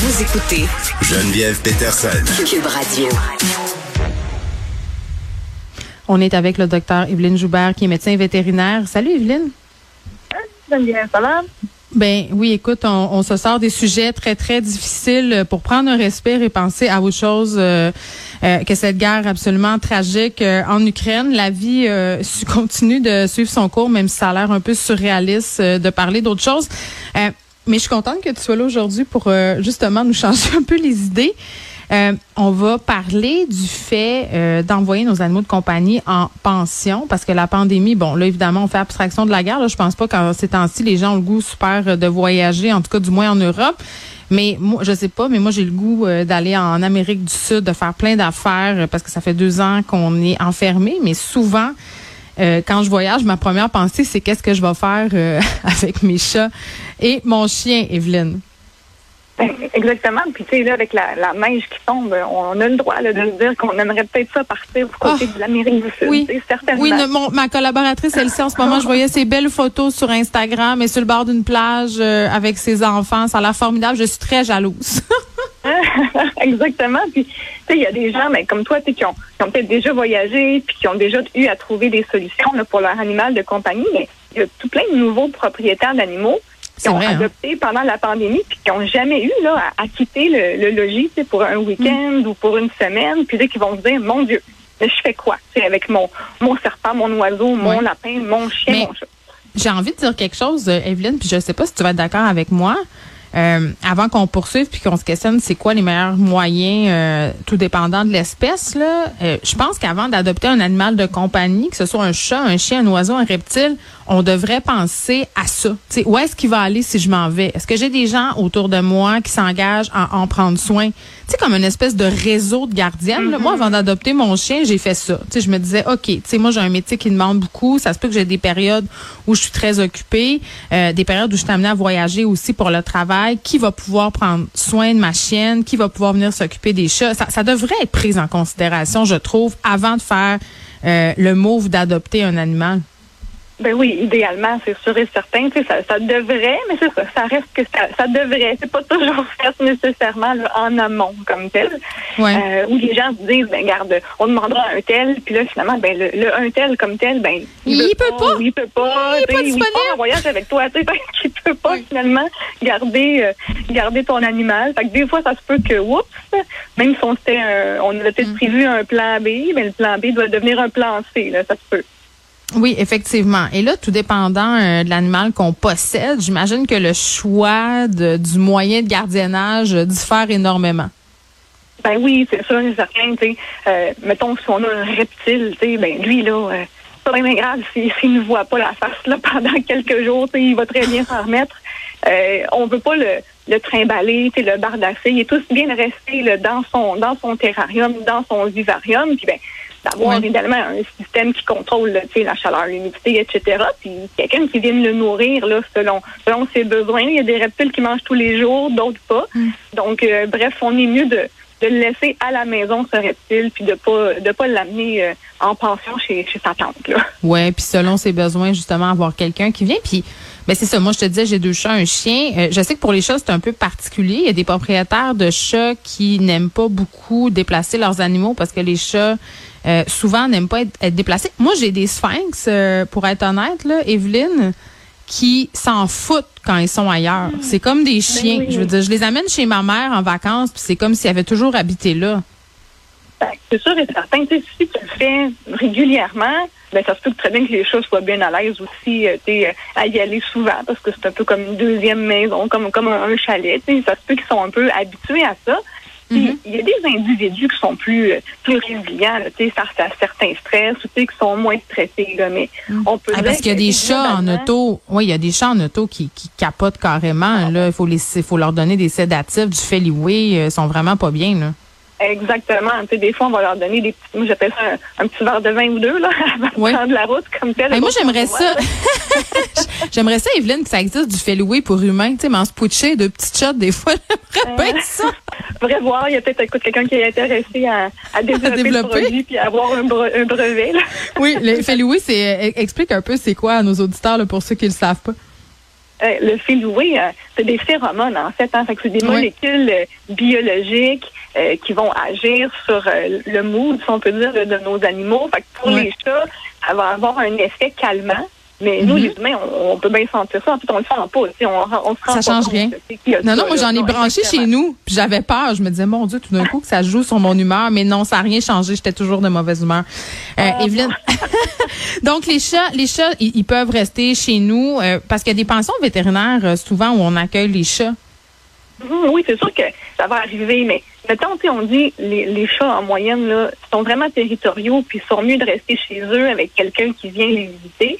Vous écoutez Geneviève Peterson. Cube Radio. On est avec le docteur Evelyne Joubert, qui est médecin vétérinaire. Salut Evelyne. Geneviève, ça va? Ben oui, écoute, on, on, se sort des sujets très très difficiles pour prendre un respire et penser à autre chose euh, euh, que cette guerre absolument tragique euh, en Ukraine. La vie euh, continue de suivre son cours, même si ça a l'air un peu surréaliste de parler d'autre chose. Mais je suis contente que tu sois là aujourd'hui pour justement nous changer un peu les idées. Euh, on va parler du fait euh, d'envoyer nos animaux de compagnie en pension parce que la pandémie, bon, là, évidemment, on fait abstraction de la guerre. Je pense pas qu'en ces temps-ci, les gens ont le goût super de voyager, en tout cas, du moins en Europe. Mais moi, je sais pas, mais moi, j'ai le goût euh, d'aller en Amérique du Sud, de faire plein d'affaires parce que ça fait deux ans qu'on est enfermé. Mais souvent, quand je voyage, ma première pensée, c'est qu'est-ce que je vais faire avec mes chats et mon chien, Evelyne. Ben, exactement. Puis tu sais, là, avec la, la, neige qui tombe, on a le droit là, de se dire qu'on aimerait peut-être ça partir du côté ah, de l'Amérique du Sud. Oui, certainement. Oui, mon, ma collaboratrice, elle sait en ce moment, je voyais ses belles photos sur Instagram et sur le bord d'une plage euh, avec ses enfants. Ça a l'air formidable. Je suis très jalouse. Exactement. Puis, tu sais, il y a des gens, mais comme toi, qui ont, qui ont peut-être déjà voyagé, puis qui ont déjà eu à trouver des solutions là, pour leur animal de compagnie. Mais il y a tout plein de nouveaux propriétaires d'animaux qui ont hein? adopté pendant la pandémie puis qui n'ont jamais eu là, à, quitter le, logis pour un week-end ou pour une semaine, puis qu'ils vont se dire, mon Dieu, je fais quoi? Avec mon, mon serpent, mon oiseau, mon lapin, mon chien, mon chat? J'ai envie de dire quelque chose, euh, Evelyne, puis je ne sais pas si tu vas être d'accord avec moi. Euh, avant qu'on poursuive puis qu'on se questionne c'est quoi les meilleurs moyens euh, tout dépendant de l'espèce là? Je pense qu'avant d'adopter un animal de compagnie que ce soit un chat un chien un oiseau un reptile on devrait penser à ça. sais, où est-ce qu'il va aller si je m'en vais? Est-ce que j'ai des gens autour de moi qui s'engagent à en prendre soin? Sais, comme une espèce de réseau de gardiennes. Moi, avant d'adopter mon chien, j'ai fait ça. Tu sais, je me disais, OK, tu sais, moi, j'ai un métier qui demande beaucoup. Ça se peut que j'ai des périodes où je suis très occupée, euh, des périodes où je suis amenée à voyager aussi pour le travail. Qui va pouvoir prendre soin de ma chienne? Qui va pouvoir venir s'occuper des chats? Ça, ça devrait être pris en considération, je trouve, avant de faire euh, le move d'adopter un animal. Ben oui, idéalement, c'est sûr et certain. Tu sais, ça, ça devrait, mais c'est ça, ça reste que ça, ça devrait. C'est pas toujours fait nécessairement en amont comme tel. Ouais. Euh, où les gens se disent, ben garde, on demandera un tel, puis là finalement, ben le, un tel comme tel, ben il, peut pas, il peut pas, il, peut pas, il, il en voyage avec toi, tu sais, il peut pas finalement garder euh, garder ton animal. Fait que des fois, ça se peut que, oups, même si on s'était, on avait peut-être mm. prévu un plan B, mais le plan B doit devenir un plan C, là, ça se peut. Oui, effectivement. Et là, tout dépendant euh, de l'animal qu'on possède, j'imagine que le choix du moyen de gardiennage diffère énormément. Ben oui, c'est ça, c'est certain. Euh, mettons, si on a un reptile, ben lui, là, euh, pas bien grave s'il ne voit pas la face là, pendant quelques jours, il va très bien s'en remettre. Euh, on veut pas le, le trimballer, le bardasser. Il est tout bien resté là, dans son dans son terrarium, dans son vivarium. Ben, d'avoir également un système qui contrôle la chaleur, l'humidité, etc. Puis quelqu'un qui vienne le nourrir là, selon, selon ses besoins. Il y a des reptiles qui mangent tous les jours, d'autres pas. Mm. Donc, euh, bref, on est mieux de, de le laisser à la maison, ce reptile, puis de pas de pas l'amener euh, en pension chez, chez sa tante. Là. Ouais, puis selon ses besoins, justement, avoir quelqu'un qui vient. Puis ben c'est ça. Moi, je te disais, j'ai deux chats, un chien. Euh, je sais que pour les chats, c'est un peu particulier. Il y a des propriétaires de chats qui n'aiment pas beaucoup déplacer leurs animaux parce que les chats euh, souvent n'aiment pas être, déplacés. Moi, j'ai des sphinx, euh, pour être honnête, là, Evelyne, qui s'en foutent quand ils sont ailleurs. Hmm. C'est comme des ben chiens. Je veux dire, je les amène chez ma mère en vacances, puis c'est comme s'ils avaient toujours habité là. Ben, c'est sûr et certain. si tu le fais régulièrement, ben, ça se peut très bien que les chats soient bien à l'aise aussi euh, à y aller souvent parce que c'est un peu comme une deuxième maison, comme, comme un, chalet. Ça se peut qu'ils sont un peu habitués à ça. Mm-hmm. Il y a des individus qui sont plus, euh, plus résilients, face à certains stress, ou qui sont moins stressés. Là, mais mm. on peut ah, parce qu'il y a des chats en auto. Oui, il y a des chats en auto qui, qui capotent carrément. Là, il faut les, faut leur donner des sédatifs, du Feliway. Ils sont vraiment pas bien. Là. Exactement. Tu sais, des fois, on va leur donner des petits, moi, j'appelle ça un, petit verre de vin ou deux, là, avant de prendre la route, comme tel. moi, j'aimerais ça. j'aimerais ça, Evelyne, que ça existe du Feliway pour humains, tu sais, mais en se poucher de petites shots, des fois, j'aimerais bien ça. Faudrait voir, il y a peut-être quelqu'un qui est intéressé à, à développer, le produit puis à avoir un, brevet, là. oui, le Feliway, c'est, explique un peu c'est quoi à nos auditeurs, là, pour ceux qui le savent pas. euh, le fil loué, euh, c'est des phéromones, en fait. Hein, fait c'est des molécules euh, biologiques qui vont agir sur le mood, si on peut dire, de, nos animaux. Fait que pour les chats, ça va avoir un effet calmant. Mais nous, mhm. les humains, on, peut bien sentir ça. En fait, on le sent pas. On, on se ça change rien. Non, non, moi, j'en ai branché chez nous. Puis j'avais peur. Je me disais, mon Dieu, tout d'un coup, que ça joue sur mon humeur. Mais non, ça n'a rien changé. J'étais toujours de mauvaise humeur. Euh, ah, Evelyne. Donc, les chats, les chats, ils, peuvent rester chez nous euh, parce qu'il y a des pensions vétérinaires euh, souvent où on accueille les chats. Mhm, oui, c'est sûr que ça va arriver, mais mettons, on dit les, les chats en moyenne là, sont vraiment territoriaux, puis sont mieux de rester chez eux avec quelqu'un qui vient les visiter.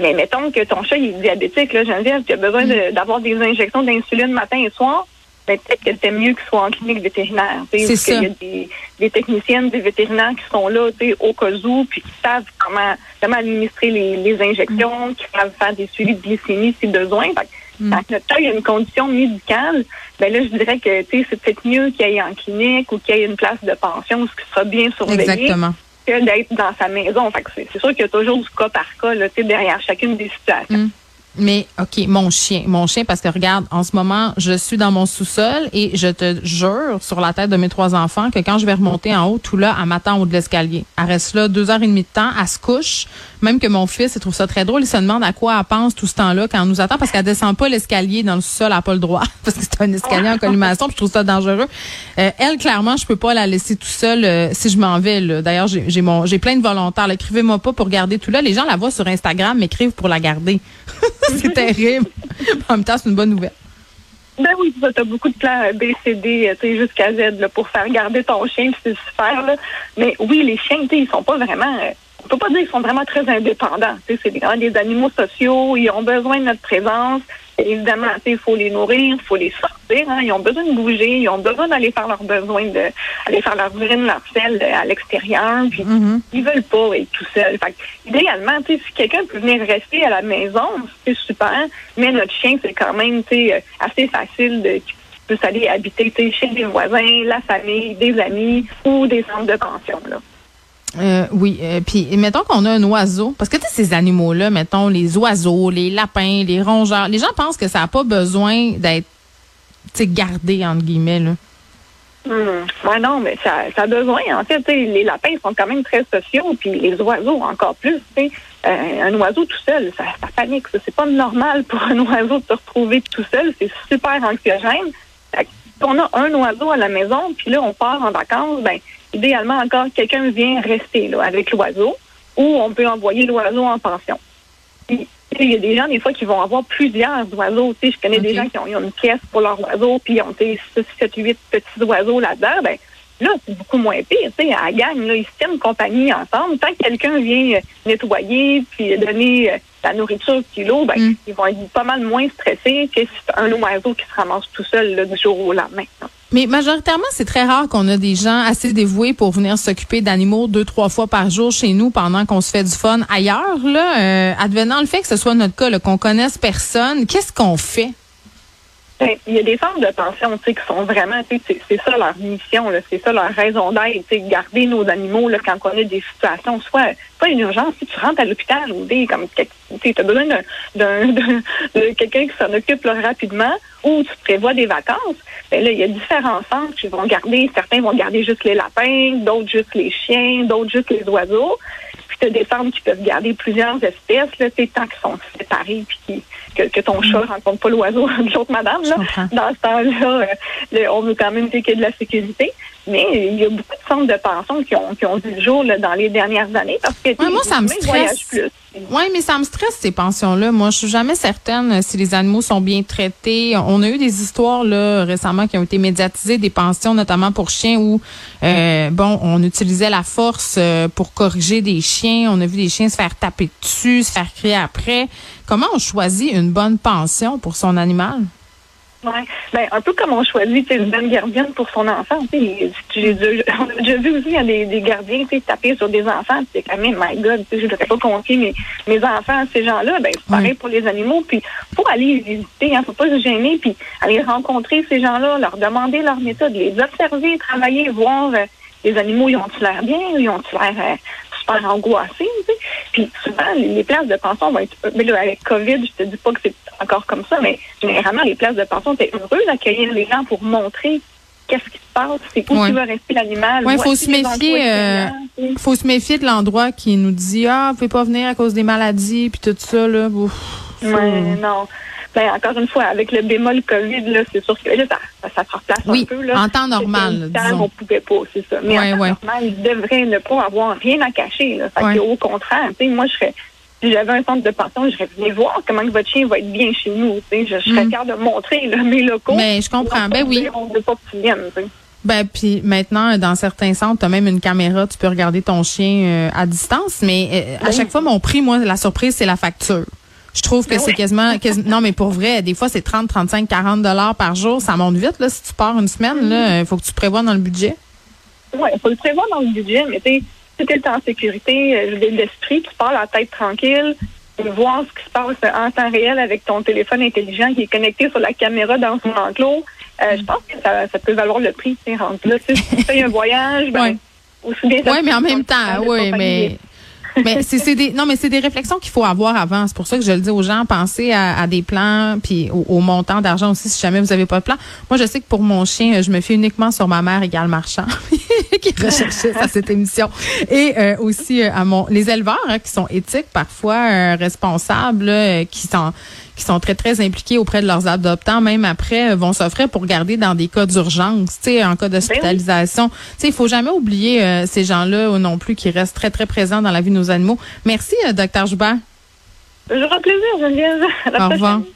Mais mettons que ton chat est diabétique, là, Geneviève, tu as besoin mm. d'avoir des injections d'insuline matin et soir. Ben, peut-être que c'était mieux qu'il soit en clinique vétérinaire. C'est ça. Il y a des, des, techniciennes, des vétérinaires qui sont là au cas où, puis qui savent comment, comment administrer les, les injections, mm. qui savent faire des suivis de glycémie si besoin. Fait, mm. Quand notre chat a une condition médicale, ben là, je dirais que c'est peut-être mieux qu'il aille en clinique ou qu'il y ait une place de pension, ce qui sera bien surveillé. Exactement que d'être dans sa maison. C'est sûr qu'il y a toujours du cas par cas là, derrière chacune des situations. Mm. Mais OK, mon chien, mon chien, parce que regarde, en ce moment, je suis dans mon sous-sol et je te jure sur la tête de mes trois enfants que quand je vais remonter en haut, tout là, elle m'attend au haut de l'escalier. Elle reste là deux heures et demie de temps, elle se couche. Même que mon fils, il trouve ça très drôle. Il se demande à quoi elle pense tout ce temps-là quand elle nous attend parce qu'elle descend pas l'escalier dans le sous-sol, elle n'a pas le droit parce que c'est un escalier en collimation. Puis je trouve ça dangereux. Euh, elle, clairement, je peux pas la laisser tout seul euh, si je m'en vais. D'ailleurs, j'ai mon, j'ai plein de volontaires. Écrivez-moi pas pour garder tout là. Les gens la voient sur Instagram, m'écrivent pour la garder. c'est terrible. en même temps, c'est une bonne nouvelle. Ben oui, tu as beaucoup de plans B, C, D, jusqu'à Z là, pour faire garder ton chien, c'est super. Là. Mais oui, les chiens, ils sont pas vraiment. On peut pas dire qu'ils sont vraiment très indépendants. C'est des, des animaux sociaux, ils ont besoin de notre présence. Évidemment, il faut les nourrir, il faut les sortir. Hein. Ils ont besoin de bouger, ils ont besoin d'aller faire leurs besoins, de aller faire leur urine, leur sel euh, à l'extérieur. Puis mm-hmm. ils veulent pas être tout seuls. Fait idéalement, si quelqu'un peut venir rester à la maison, c'est super. Mais notre chien, c'est quand même euh, assez facile de peut aller habiter chez des voisins, la famille, des amis ou des centres de pension. Là. Euh, oui, euh, puis mettons qu'on a un oiseau, parce que tu sais ces animaux-là, mettons les oiseaux, les lapins, les rongeurs, les gens pensent que ça n'a pas besoin d'être gardé entre guillemets là. Hmm. non, mais ça, ça a besoin. En fait, les lapins sont quand même très sociaux, puis les oiseaux encore plus. Euh, un oiseau tout seul, ça, ça panique. C'est pas normal pour un oiseau de se retrouver tout seul. C'est super anxiogène. Si on a un oiseau à la maison, puis là on part en vacances, ben idéalement encore, quelqu'un vient rester là, avec l'oiseau ou on peut envoyer l'oiseau en pension. il y a des gens, des fois, qui vont avoir plusieurs oiseaux. Tu je connais des gens qui ont, une pièce pour leur oiseau, puis ils ont 6, 7, 8 petits oiseaux là-dedans. Ben, là, c'est beaucoup moins pire. Tu sais, à la gang, là, ils se tiennent compagnie ensemble. Tant que quelqu'un vient nettoyer, puis donner euh, la nourriture qu'il a, ben, mm. ils vont être pas mal moins stressés que si c'est un oiseau qui se ramasse tout seul là, du jour au lendemain. Mais majoritairement, c'est très rare qu'on a des gens assez dévoués pour venir s'occuper d'animaux deux, trois fois par jour chez nous pendant qu'on se fait du fun ailleurs. Là, euh, advenant le fait que ce soit notre cas, qu'on connaisse personne, qu'est-ce qu'on fait? Ben, il y a des formes de pension qui sont vraiment, c'est ça leur mission, c'est ça leur raison d'être, garder nos animaux là, quand on a des situations, soit pas une urgence, si tu rentres à l'hôpital ou des comme tu as besoin de quelqu'un qui s'en occupe rapidement ou tu prévois des vacances, ben là, il y a différents centres qui vont garder, certains vont garder juste les lapins, d'autres juste les chiens, d'autres juste les oiseaux. Des centres qui peuvent garder plusieurs espèces, là, tant qu'ils sont séparés puis que, que ton chat mm. rencontre pas l'oiseau de l'autre madame. Là. Dans ce temps-là, euh, on veut quand même qu'il y ait de la sécurité. Mais il y a beaucoup de centres de pension qui ont, qui ont vu le jour là, dans les dernières années parce que ouais, moi, ça me stresse. plus. Oui, mais ça me stresse ces pensions-là. Moi, je suis jamais certaine si les animaux sont bien traités. On a eu des histoires là récemment qui ont été médiatisées, des pensions notamment pour chiens où euh, bon, on utilisait la force euh, pour corriger des chiens. On a vu des chiens se faire taper dessus, se faire crier après. Comment on choisit une bonne pension pour son animal? Oui, ben, un peu comme on choisit une bonne gardienne pour son enfant. J'ai on a déjà vu aussi des, des gardiens taper sur des enfants. C'est quand même, my God, je ne devrais pas confier mes, mes enfants à ces gens-là. Ben, c'est pareil pour les animaux. Puis faut aller les visiter, hein, faut pas se gêner, puis aller rencontrer ces gens-là, leur demander leur méthode, les observer, travailler, voir euh, les animaux, ils ont-ils l'air bien, ils ont-ils l'air euh, super angoissé. Puis souvent, les, places de pension vont être... Mais là, avec COVID, je te dis pas que c'est encore comme ça, mais généralement, les places de pension, étaient heureux d'accueillir les gens pour montrer qu'est-ce qui se passe, c'est où tu vas rester l'animal. Oui, il faut se méfier. Euh, faut se méfier de l'endroit qui nous dit ah, vous pouvez pas venir à cause des maladies puis tout ça là. Oui, non. Ben, encore une fois, avec le bémol COVID, là, c'est sûr que là, ça, ça, se replace un peu. Là. En temps normal. Disons. On pouvait pas, c'est ça. Mais en temps normal, il devrait ne pas avoir rien à cacher. Là. Fait au contraire, moi, je serais si j'avais un centre de pension, je serais venu voir comment votre chien va être bien chez nous. Je, je serais mm. capable de montrer là, mes locaux. Mais je comprends. Ben oui. On ne veut pas que tu viennes. Ben puis maintenant dans certains centres, tu as même une caméra, tu peux regarder ton chien euh, à distance, mais euh, à ben chaque fois mon prix moi la surprise c'est la facture. Je trouve que ben c'est quasiment, non mais pour vrai, des fois c'est 30, 35, 40 dollars par jour, ça monte vite là si tu pars une semaine là, il mm-hmm. faut que tu prévois dans le budget. Oui, il faut le prévoir dans le budget, mais tu si tu es en sécurité euh, d'esprit, tu pars la tête tranquille, voir ce qui se passe en temps réel avec ton téléphone intelligent qui est connecté sur la caméra dans son enclos, euh, je pense que ça, ça, peut valoir le prix. Là, si tu fais un voyage, ben, aussi Oui, mais en même temps, oui, mais mais c'est des non mais c'est des réflexions qu'il faut avoir avant. C'est pour ça que je le dis aux gens, pensez à, des plans puis au, montant d'argent aussi si jamais vous avez pas de plan. Moi je sais que pour mon chien, je me fie uniquement sur ma mère égale marchand qui recherchait à cette émission et euh, aussi euh, à mon les éleveurs hein, qui sont éthiques parfois euh, responsables qui sont qui sont très, très impliqués auprès de leurs adoptants, même après, euh, vont s'offrir pour garder dans des cas d'urgence, tu sais, en cas d'hospitalisation. Tu sais, il faut jamais oublier euh, ces gens-là non plus qui restent très, très présents dans la vie de nos animaux. Merci, euh, docteur Joubert. J'aurai plaisir, Geneviève. Au revoir.